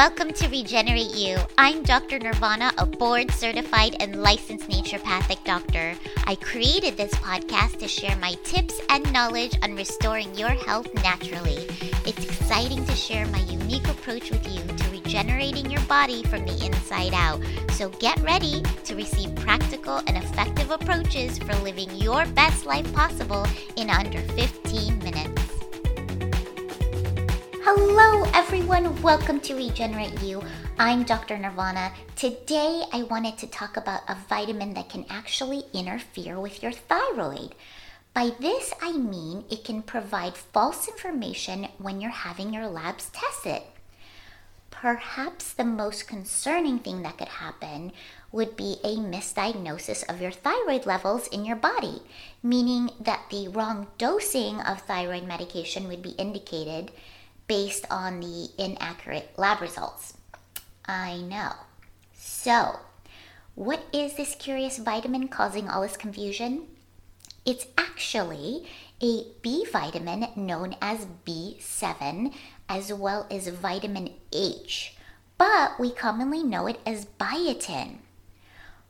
Welcome to Regenerate You. I'm Dr. Nirvana, a board certified and licensed naturopathic doctor. I created this podcast to share my tips and knowledge on restoring your health naturally. It's exciting to share my unique approach with you to regenerating your body from the inside out. So get ready to receive practical and effective approaches for living your best life possible in under 15 minutes. Hello, everyone. Welcome to Regenerate You. I'm Dr. Nirvana. Today, I wanted to talk about a vitamin that can actually interfere with your thyroid. By this, I mean it can provide false information when you're having your labs tested. Perhaps the most concerning thing that could happen would be a misdiagnosis of your thyroid levels in your body, meaning that the wrong dosing of thyroid medication would be indicated based on the inaccurate lab results. I know. So, what is this curious vitamin causing all this confusion? It's actually a B vitamin known as B7, as well as vitamin H, but we commonly know it as biotin.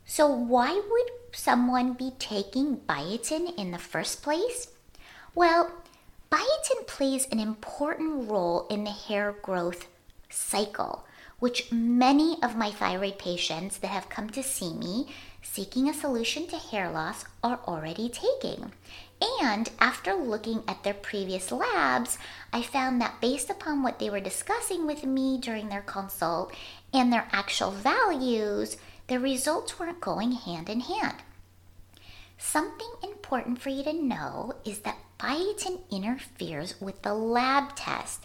So, why would someone be taking biotin in the first place? Well, plays an important role in the hair growth cycle, which many of my thyroid patients that have come to see me seeking a solution to hair loss are already taking. And after looking at their previous labs, I found that based upon what they were discussing with me during their consult and their actual values, the results weren't going hand in hand. Something important for you to know is that biotin interferes with the lab test,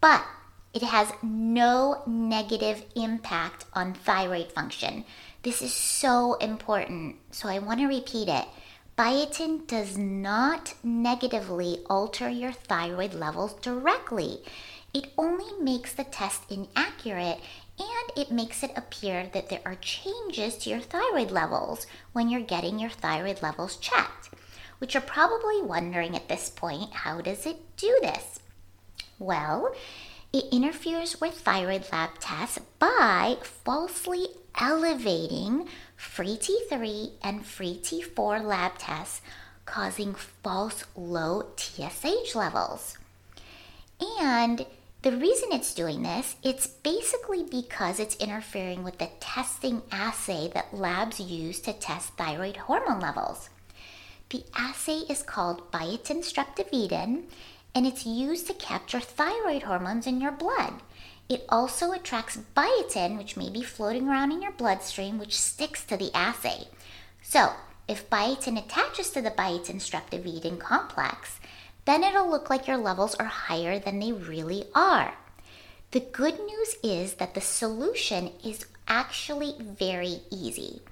but it has no negative impact on thyroid function. This is so important, so I want to repeat it. Biotin does not negatively alter your thyroid levels directly. It only makes the test inaccurate and it makes it appear that there are changes to your thyroid levels when you're getting your thyroid levels checked, which you're probably wondering at this point how does it do this? Well, it interferes with thyroid lab tests by falsely elevating free T3 and free T4 lab tests, causing false low TSH levels. And the reason it's doing this, it's basically because it's interfering with the testing assay that labs use to test thyroid hormone levels. The assay is called biotin streptavidin and it's used to capture thyroid hormones in your blood. It also attracts biotin, which may be floating around in your bloodstream, which sticks to the assay. So, if biotin attaches to the biotin streptavidin complex, then it'll look like your levels are higher than they really are. The good news is that the solution is actually very easy.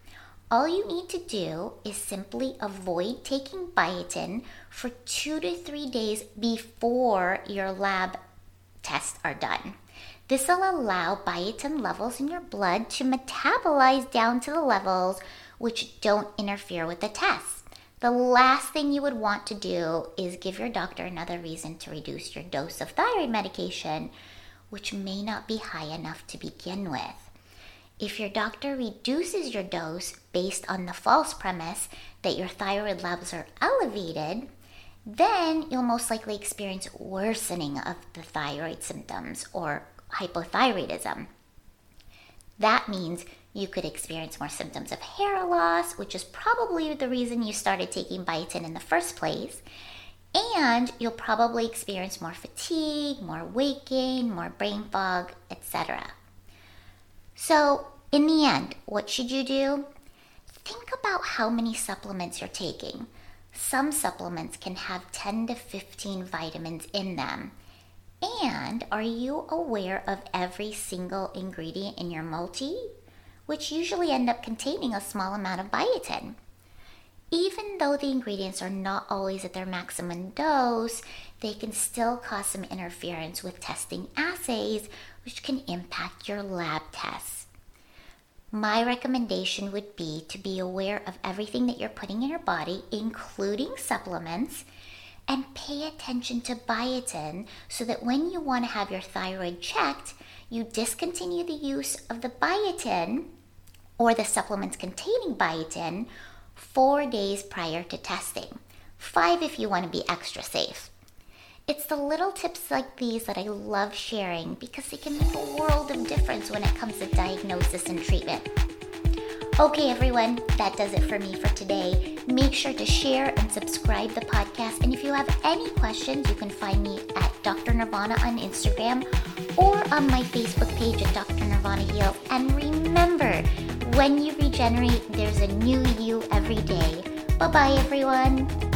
All you need to do is simply avoid taking biotin for two to three days before your lab tests are done. This will allow biotin levels in your blood to metabolize down to the levels which don't interfere with the tests. The last thing you would want to do is give your doctor another reason to reduce your dose of thyroid medication, which may not be high enough to begin with. If your doctor reduces your dose based on the false premise that your thyroid levels are elevated, then you'll most likely experience worsening of the thyroid symptoms or hypothyroidism. That means you could experience more symptoms of hair loss, which is probably the reason you started taking biotin in the first place. And you'll probably experience more fatigue, more weight gain, more brain fog, etc. So, in the end, what should you do? Think about how many supplements you're taking. Some supplements can have 10 to 15 vitamins in them. And are you aware of every single ingredient in your multi? which usually end up containing a small amount of biotin. Even though the ingredients are not always at their maximum dose, they can still cause some interference with testing assays, which can impact your lab tests. My recommendation would be to be aware of everything that you're putting in your body, including supplements, and pay attention to biotin so that when you want to have your thyroid checked, you discontinue the use of the biotin or the supplements containing biotin four days prior to testing. Five if you want to be extra safe. It's the little tips like these that I love sharing because they can make a world of difference when it comes to diagnosis and treatment. Okay, everyone, that does it for me for today. Make sure to share and subscribe the podcast. And if you have any questions, you can find me at Dr. Nirvana on Instagram or on my Facebook page at Dr. Nirvana Heals. And remember, when you regenerate, there's a new you every day. Bye bye, everyone.